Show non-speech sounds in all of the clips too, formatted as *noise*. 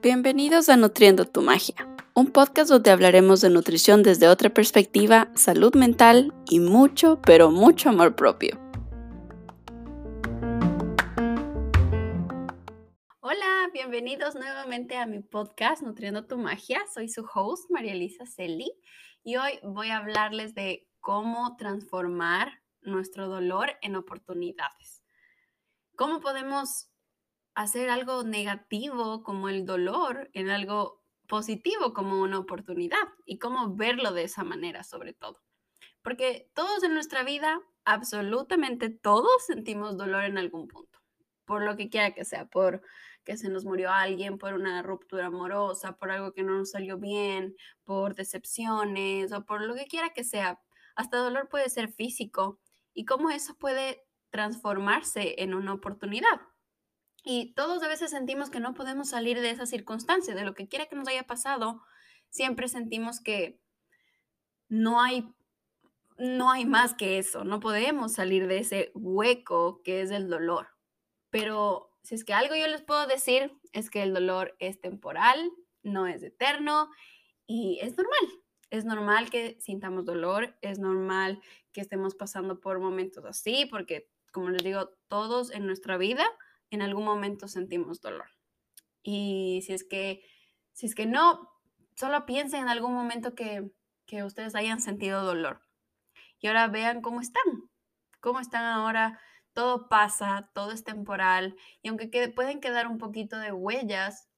Bienvenidos a Nutriendo tu Magia, un podcast donde hablaremos de nutrición desde otra perspectiva, salud mental y mucho, pero mucho amor propio. Hola, bienvenidos nuevamente a mi podcast Nutriendo tu Magia. Soy su host, María Elisa Celi, y hoy voy a hablarles de cómo transformar nuestro dolor en oportunidades. ¿Cómo podemos hacer algo negativo como el dolor en algo positivo como una oportunidad y cómo verlo de esa manera sobre todo. Porque todos en nuestra vida, absolutamente todos sentimos dolor en algún punto, por lo que quiera que sea, por que se nos murió alguien, por una ruptura amorosa, por algo que no nos salió bien, por decepciones o por lo que quiera que sea. Hasta dolor puede ser físico y cómo eso puede transformarse en una oportunidad. Y todos a veces sentimos que no podemos salir de esa circunstancia, de lo que quiera que nos haya pasado, siempre sentimos que no hay, no hay más que eso, no podemos salir de ese hueco que es el dolor. Pero si es que algo yo les puedo decir, es que el dolor es temporal, no es eterno y es normal. Es normal que sintamos dolor, es normal que estemos pasando por momentos así, porque como les digo, todos en nuestra vida en algún momento sentimos dolor. Y si es que, si es que no, solo piensen en algún momento que, que ustedes hayan sentido dolor. Y ahora vean cómo están, cómo están ahora. Todo pasa, todo es temporal. Y aunque pueden quedar un poquito de huellas,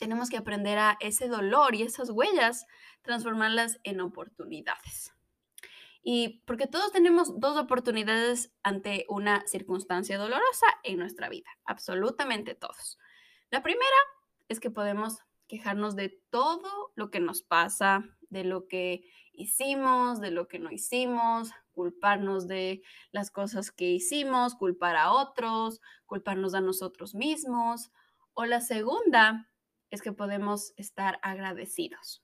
tenemos que aprender a ese dolor y esas huellas, transformarlas en oportunidades. Y porque todos tenemos dos oportunidades ante una circunstancia dolorosa en nuestra vida, absolutamente todos. La primera es que podemos quejarnos de todo lo que nos pasa, de lo que hicimos, de lo que no hicimos, culparnos de las cosas que hicimos, culpar a otros, culparnos a nosotros mismos. O la segunda es que podemos estar agradecidos.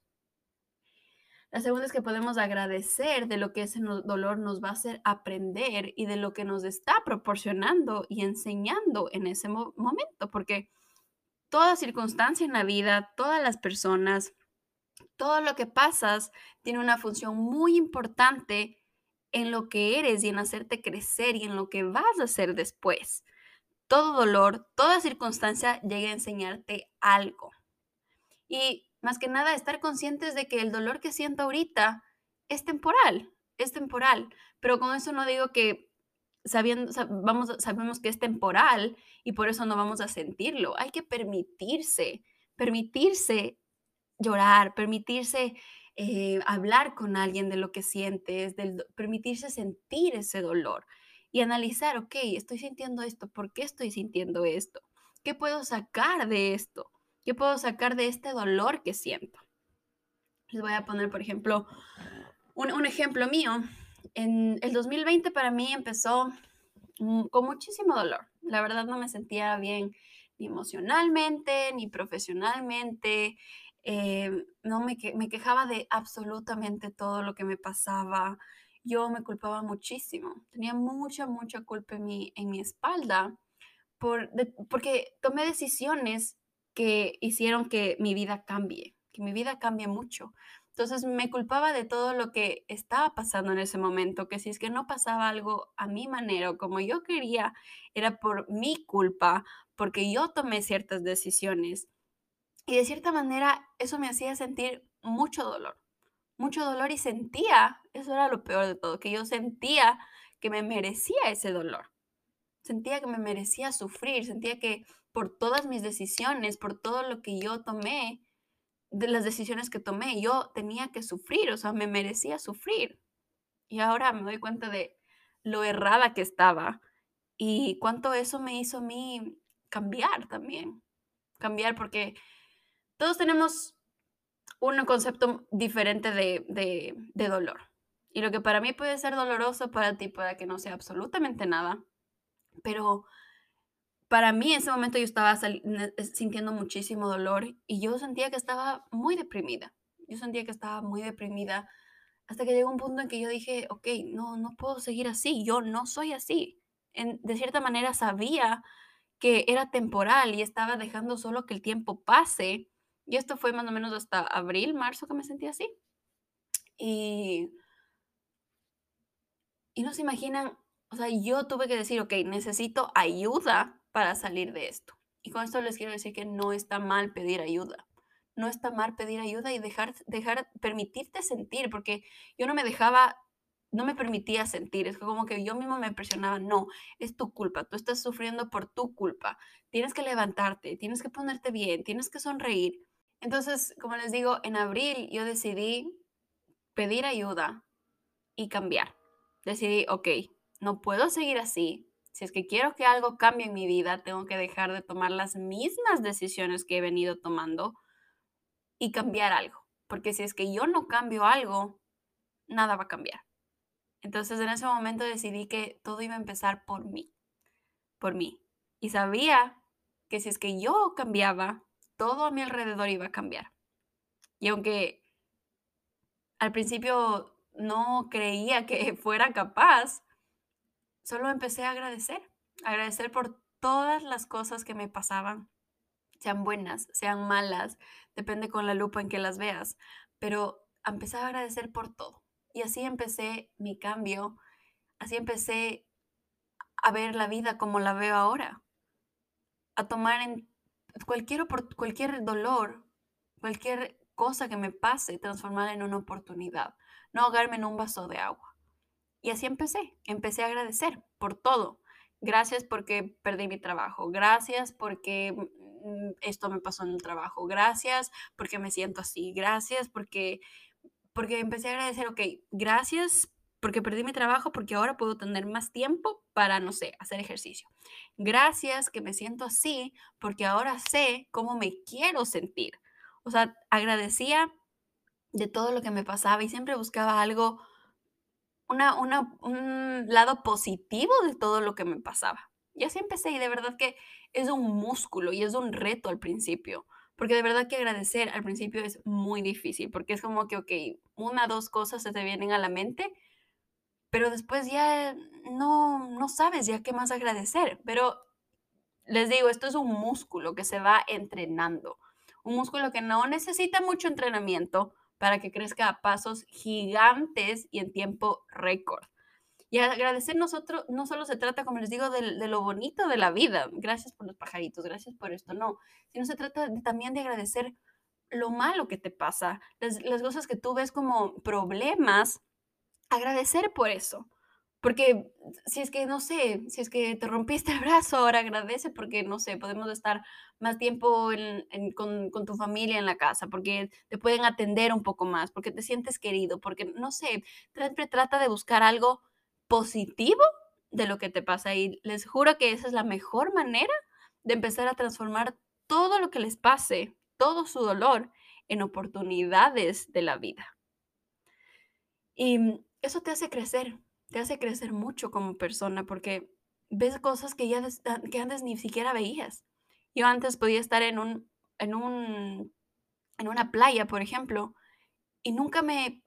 La segunda es que podemos agradecer de lo que ese dolor nos va a hacer aprender y de lo que nos está proporcionando y enseñando en ese momento, porque toda circunstancia en la vida, todas las personas, todo lo que pasas tiene una función muy importante en lo que eres y en hacerte crecer y en lo que vas a hacer después. Todo dolor, toda circunstancia llega a enseñarte algo. Y más que nada, estar conscientes de que el dolor que siento ahorita es temporal, es temporal. Pero con eso no digo que sabiendo, vamos, sabemos que es temporal y por eso no vamos a sentirlo. Hay que permitirse, permitirse llorar, permitirse eh, hablar con alguien de lo que sientes, permitirse sentir ese dolor y analizar, ok, estoy sintiendo esto, ¿por qué estoy sintiendo esto? ¿Qué puedo sacar de esto? ¿Qué puedo sacar de este dolor que siento? Les voy a poner, por ejemplo, un, ejemplo mío. En el 2020 para mí empezó con muchísimo dolor. La verdad no me sentía bien ni emocionalmente, ni profesionalmente. Eh, no me, me quejaba de absolutamente todo lo que me pasaba. Yo me culpaba muchísimo. Tenía mucha, mucha culpa en mi, en mi espalda por, porque tomé decisiones que hicieron que mi vida cambie, que mi vida cambie mucho. Entonces me culpaba de todo lo que estaba pasando en ese momento, que si es que no pasaba algo a mi manera o como yo quería, era por mi culpa, porque yo tomé ciertas decisiones. Y de cierta manera eso me hacía sentir mucho dolor, mucho dolor y sentía, eso era lo peor de todo, que yo sentía que me merecía ese dolor. Sentía que me merecía sufrir, sentía que por todas mis decisiones, por todo lo que yo tomé, de las decisiones que tomé, yo tenía que sufrir, o sea, me merecía sufrir. Y ahora me doy cuenta de lo errada que estaba y cuánto eso me hizo a mí cambiar también. Cambiar porque todos tenemos un concepto diferente de, de, dolor. Y lo que para mí puede ser doloroso, para ti puede que no sea absolutamente nada. Pero para mí en ese momento yo estaba sintiendo muchísimo dolor y yo sentía que estaba muy deprimida. Yo sentía que estaba muy deprimida Hasta que llegó un punto en que yo dije, ok, no, no puedo seguir así, yo no soy así. En, de cierta manera sabía que era temporal y estaba dejando solo que el tiempo pase. Y esto fue más o menos hasta abril, marzo que me sentí así. Y, y no se imaginan, o sea, yo tuve que decir, ok, necesito ayuda para salir de esto. Y con esto les quiero decir que no está mal pedir ayuda. No está mal pedir ayuda y dejar, dejar, permitirte sentir, porque yo no me dejaba no me permitía sentir, es como que yo mismo me presionaba, no, es tu culpa, tú estás sufriendo por tu culpa, tienes que levantarte, tienes que ponerte bien, tienes que sonreír. Entonces, como les digo, en abril yo decidí pedir ayuda y cambiar. Decidí, ok, no puedo seguir así. Si es que quiero que algo cambie en mi vida, tengo que dejar de tomar las mismas decisiones que he venido tomando y cambiar algo. Porque si es que yo no cambio algo, nada va a cambiar. Entonces en ese momento decidí que todo iba a empezar por mí, por mí. Y sabía que si es que yo cambiaba, todo a mi alrededor iba a cambiar. Y aunque al principio no creía que *laughs* fuera capaz, solo empecé a agradecer, agradecer por todas las cosas que me pasaban, sean buenas, sean malas, depende con la lupa en que las veas, pero empecé a agradecer por todo. Y así empecé mi cambio, así empecé a ver la vida como la veo ahora, a tomar en cualquier, cualquier dolor, cualquier cosa que me pase, transformarla en una oportunidad, no ahogarme en un vaso de agua. Y así empecé, empecé a agradecer por todo. Gracias porque perdí mi trabajo, gracias porque mm, esto me pasó en el trabajo, gracias porque me siento así, gracias porque porque empecé a agradecer, ok, gracias porque perdí mi trabajo, porque ahora puedo tener más tiempo para, no sé, hacer ejercicio. Gracias que me siento así, porque ahora sé cómo me quiero sentir. O sea, agradecía de todo lo que me pasaba y siempre buscaba algo, una, un lado positivo de todo lo que me pasaba. Y así empecé y de verdad que es un músculo y es un reto al principio. Porque de verdad que agradecer al principio es muy difícil, porque es como que, ok, una, dos cosas se te vienen a la mente, pero después ya no, no sabes ya qué más agradecer. Pero les digo, esto es un músculo que se va entrenando, un músculo que no necesita mucho entrenamiento para que crezca a pasos gigantes y en tiempo récord. Y agradecer nosotros no solo se trata, como les digo, de, lo bonito de la vida, gracias por los pajaritos, gracias por esto, no, sino se trata también de agradecer lo malo que te pasa, las, las cosas que tú ves como problemas, agradecer por eso. Porque si es que, no sé, si es que te rompiste el brazo, ahora agradece porque, no sé, podemos estar más tiempo con, con, tu familia en la casa, porque te pueden atender un poco más, porque te sientes querido, porque, no sé, siempre trata de buscar algo positivo de lo que te pasa y les juro que esa es la mejor manera de empezar a transformar todo lo que les pase, todo su dolor, en oportunidades de la vida. Y eso te hace crecer, te hace crecer mucho como persona porque ves cosas que ya que antes ni siquiera veías. Yo antes podía estar en un en un en una playa, por ejemplo, y nunca me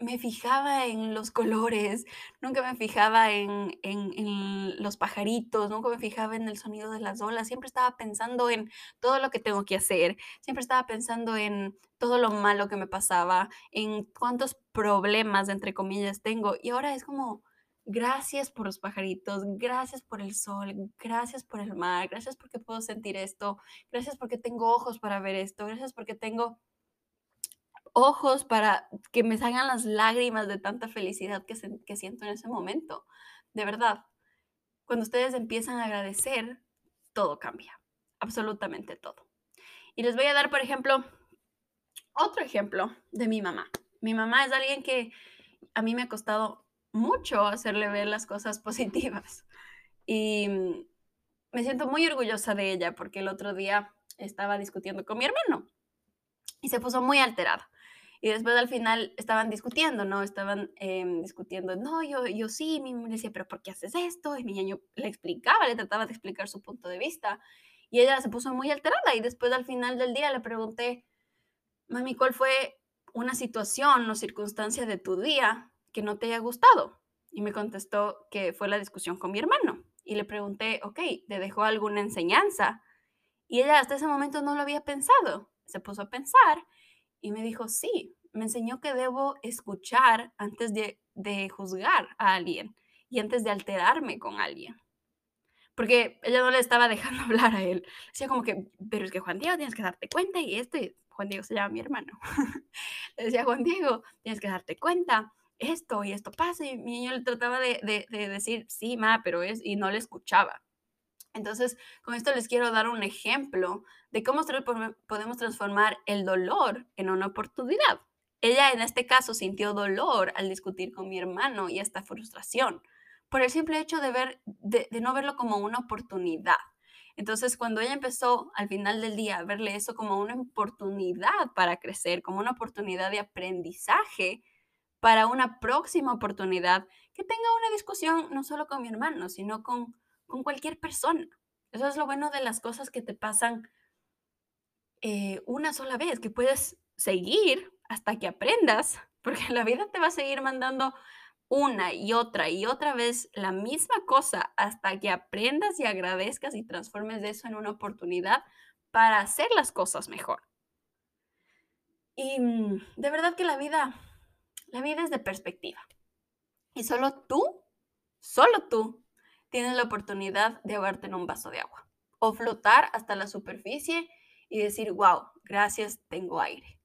me fijaba en los colores, nunca me fijaba en, en, los pajaritos, nunca me fijaba en el sonido de las olas, siempre estaba pensando en todo lo que tengo que hacer, siempre estaba pensando en todo lo malo que me pasaba, en cuántos problemas, entre comillas, tengo. Y ahora es como, gracias por los pajaritos, gracias por el sol, gracias por el mar, gracias porque puedo sentir esto, gracias porque tengo ojos para ver esto, gracias porque tengo ojos para que me salgan las lágrimas de tanta felicidad que, siento en ese momento. De verdad, cuando ustedes empiezan a agradecer, todo cambia, absolutamente todo. Y les voy a dar, por ejemplo, otro ejemplo de mi mamá. Mi mamá es alguien que a mí me ha costado mucho hacerle ver las cosas *laughs* positivas. Y me siento muy orgullosa de ella porque el otro día estaba discutiendo con mi hermano y se puso muy alterada. Y después al final estaban discutiendo, ¿no? Estaban em, discutiendo, no, yo, yo sí, mi mamá decía, pero ¿por qué haces esto? Y mi niño le explicaba, le trataba de explicar su punto de vista. Y ella se puso muy alterada y después al final del día le pregunté, mami, ¿cuál fue, una situación o circunstancia de tu día que no te haya gustado. Y me contestó que fue la discusión con mi hermano. Y le pregunté, ok, ¿te dejó alguna enseñanza? Y ella hasta ese momento no lo había pensado. Se puso a pensar y me dijo, sí, me enseñó que debo escuchar antes de, de juzgar a alguien y antes de alterarme con alguien porque ella no le estaba *laughs* dejando hablar a él. Decía como que, pero es que Juan Diego tienes que darte cuenta y esto, Juan Diego se llama mi hermano. *laughs* le decía, Juan Diego, tienes que darte cuenta, esto y esto pasa. Y mi niño le trataba de, de decir, sí, ma, pero es, y no le escuchaba. Entonces, con esto les quiero dar un ejemplo de cómo podemos transformar el dolor en una oportunidad. Ella en este caso sintió dolor al discutir con mi hermano y esta frustración por el simple hecho de, no verlo como una oportunidad. Entonces, cuando ella empezó al final del día a verle eso como una oportunidad para crecer, como una oportunidad de aprendizaje para una próxima oportunidad, que tenga una discusión no solo con mi hermano, sino con, con cualquier persona. Eso es lo bueno de las cosas que te pasan eh, una sola vez, que puedes seguir hasta que aprendas, *laughs* porque la vida te va a seguir mandando una y otra y otra vez la misma cosa hasta que aprendas y agradezcas y transformes eso en una oportunidad para hacer las cosas mejor. Y mm, de verdad que la vida, la vida es de perspectiva. Y solo tú, solo tú, tienes la oportunidad de ahogarte en un vaso de agua o flotar hasta la superficie y decir, wow, gracias, tengo aire.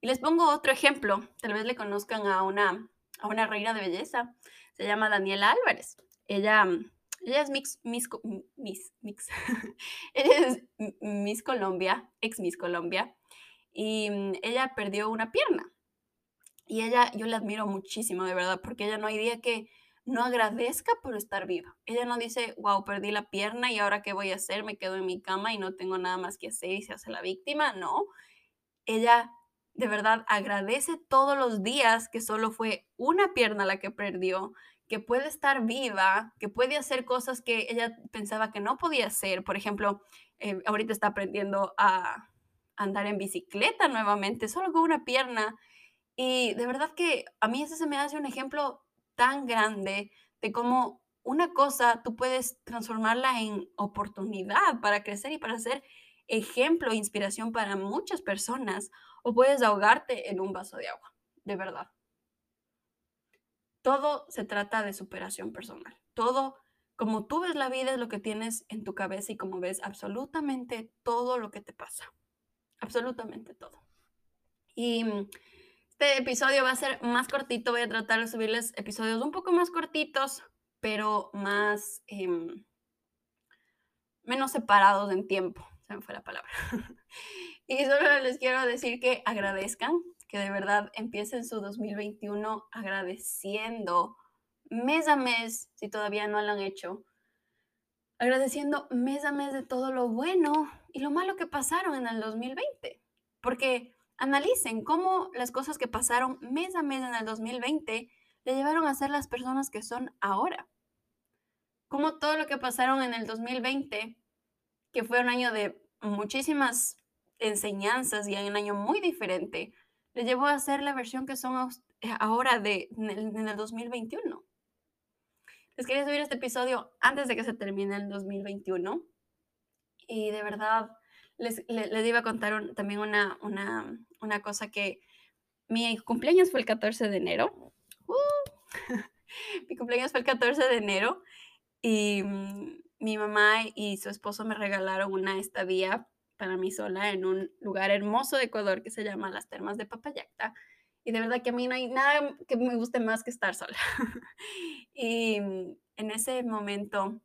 Y les pongo otro ejemplo, tal vez le conozcan a una a una reina de belleza. Se llama Daniela Álvarez. Ella, ella es Miss, Miss, Mix. *laughs* ella es Miss Colombia, ex Miss Colombia. Y mm, ella perdió una pierna. Y ella, yo la admiro muchísimo, de verdad, porque ella no hay día que no agradezca por estar viva. Ella no dice, wow, perdí la pierna y ahora qué voy a hacer, me quedo en mi cama y no tengo nada más que hacer y se hace la víctima. No, ella de verdad agradece todos los días que solo fue una pierna la que perdió, que puede estar viva, que puede hacer cosas que ella pensaba que no podía hacer. Por ejemplo, eh, ahorita está aprendiendo a andar en bicicleta nuevamente, solo con una pierna. Y de verdad que a mí ese se me hace un ejemplo tan grande de cómo una cosa tú puedes transformarla en oportunidad para crecer y para ser ejemplo e inspiración para muchas personas o puedes ahogarte en un vaso de agua, de verdad. Todo se trata de superación personal. Todo, como tú ves la vida, es lo que tienes en tu cabeza y como ves absolutamente todo lo que te pasa. Absolutamente todo. Y mm, este episodio va a ser más cortito. Voy a tratar de subirles episodios un poco más cortitos, pero más... Em, menos separados en tiempo. Se me fue la palabra. *laughs* Y solo les quiero decir que agradezcan, que de verdad empiecen su 2021 agradeciendo mes a mes, si todavía no lo han hecho, agradeciendo mes a mes de todo lo bueno y lo malo que pasaron en el 2020. Porque analicen cómo las cosas que pasaron mes a mes en el 2020 le llevaron a ser las personas que son ahora. Cómo todo lo que pasaron en el 2020, que fue un año de muchísimas enseñanzas y en un año muy diferente, le llevó a ser la versión que son eh, ahora de, en el 2021. Les quería subir este episodio antes de que se termine el 2021 y de verdad les, les, iba a contar también una, una, una, cosa que mi cumpleaños fue el 14 de enero. ¡Uh! *laughs* mi cumpleaños fue el 14 de enero y mm, mi mamá y su esposo me regalaron una estadía para mí sola en un lugar hermoso de Ecuador que se llama las Termas de Papayacta. Y de verdad que a mí no hay nada que me guste más que estar sola. *laughs* y mm, en ese momento,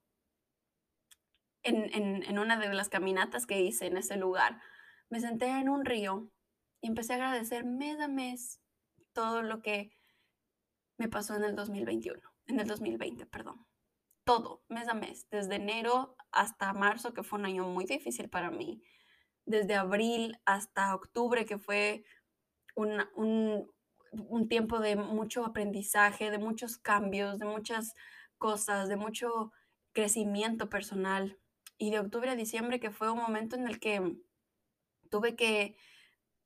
en, una de las caminatas que hice en ese lugar, me senté en un río y empecé a agradecer mes a mes todo lo que me pasó en el 2021, en el 2020, perdón. Todo, mes a mes, desde enero hasta marzo, que fue un año muy difícil para mí desde abril hasta octubre, que fue un, tiempo de mucho aprendizaje, de muchos cambios, de muchas cosas, de mucho crecimiento personal. Y de octubre a diciembre, que fue un momento en el que tuve que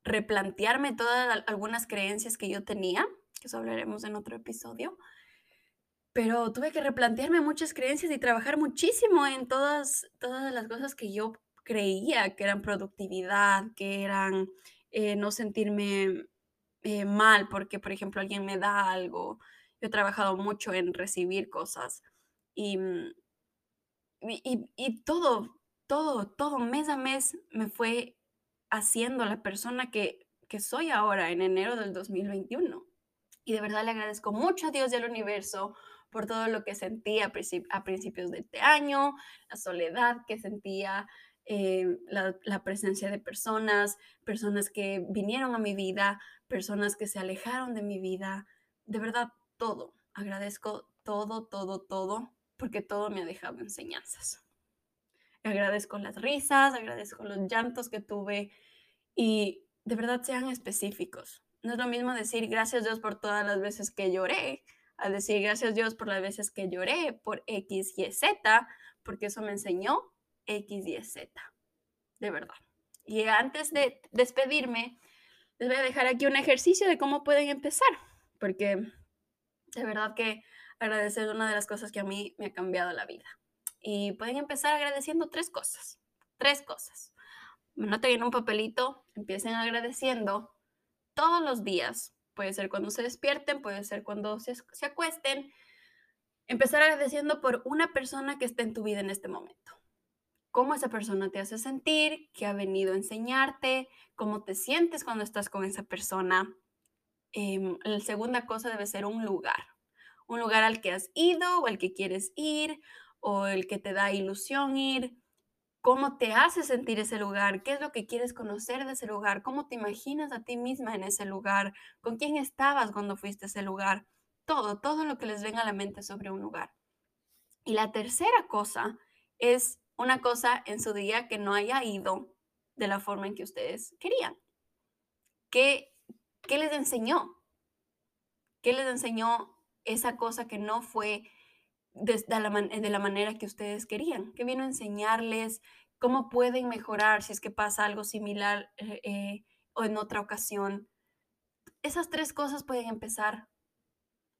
replantearme todas algunas creencias que yo tenía, que eso hablaremos en otro episodio, pero tuve que replantearme muchas creencias y trabajar muchísimo en todas, todas las cosas que yo creía que eran productividad, que eran eh, no sentirme eh, mal porque, por ejemplo, alguien me da algo. Yo he trabajado mucho en recibir cosas y, y, todo, todo, todo mes a mes me fue haciendo la persona que, que soy ahora en enero del 2021. Y de verdad le agradezco mucho a Dios y al universo por todo lo que sentí a, principios de este año, la soledad que sentía, eh, la, presencia de personas, personas que vinieron a mi vida, personas que se alejaron de mi vida. De verdad, todo. Agradezco todo, todo, todo, porque todo me ha dejado enseñanzas. Agradezco las risas, agradezco los llantos que tuve y de verdad sean específicos. No es lo mismo decir gracias Dios por todas las veces que lloré, a decir gracias Dios por las veces que lloré por X, Y, Z, porque eso me enseñó X, Y, Z. De verdad. Y antes de despedirme, les voy a dejar aquí un ejercicio de cómo pueden empezar, porque de verdad que agradecer una de las cosas que a mí me ha cambiado la vida. Y pueden empezar agradeciendo tres cosas. Tres cosas. Noten en un papelito, empiecen agradeciendo todos los días. Puede ser cuando se despierten, puede ser cuando se, se acuesten. Empezar agradeciendo por una persona que está en tu vida en este momento. Cómo esa persona te hace sentir, qué ha venido a enseñarte, cómo te sientes cuando estás con esa persona. Eh, la segunda cosa debe ser un lugar. Un lugar al que has ido o al que quieres ir o el que te da ilusión ir, cómo te hace sentir ese lugar, qué es lo que quieres conocer de ese lugar, cómo te imaginas a ti misma en ese lugar, con quién estabas cuando fuiste a ese lugar, todo, todo lo que les venga a la mente sobre un lugar. Y la tercera cosa es una cosa en su día que no haya ido de la forma en que ustedes querían. ¿Qué, qué les enseñó? ¿Qué les enseñó esa cosa que no fue de, la, manera que ustedes querían, que vino a enseñarles cómo pueden mejorar si es que pasa algo similar eh, eh, o en otra ocasión. Esas tres cosas pueden empezar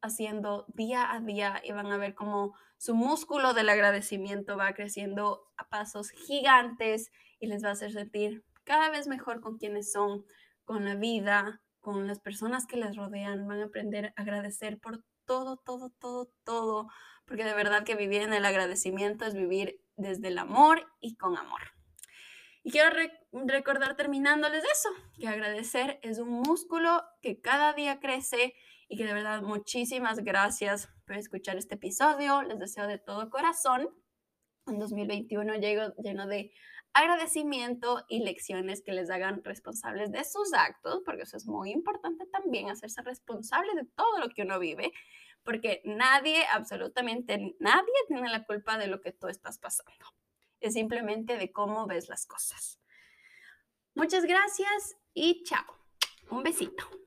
haciendo día a día y van a ver cómo su músculo del agradecimiento va creciendo a pasos gigantes y les va a hacer sentir cada vez mejor con quienes son, con la vida, con las personas que les rodean. Van a aprender a agradecer por todo, todo, todo, todo porque de verdad que vivir en el agradecimiento es vivir desde el amor y con amor. Y quiero recordar terminándoles eso, que agradecer es un músculo que cada día crece y que de verdad muchísimas gracias por escuchar este episodio. Les deseo de todo corazón un 2021 lleno de agradecimiento y lecciones que les hagan responsables de sus actos, porque eso es muy importante también, hacerse responsable de todo lo que uno vive, porque nadie, absolutamente nadie tiene la culpa de lo que tú estás pasando. Es simplemente de cómo ves las cosas. Muchas gracias y chao. Un besito.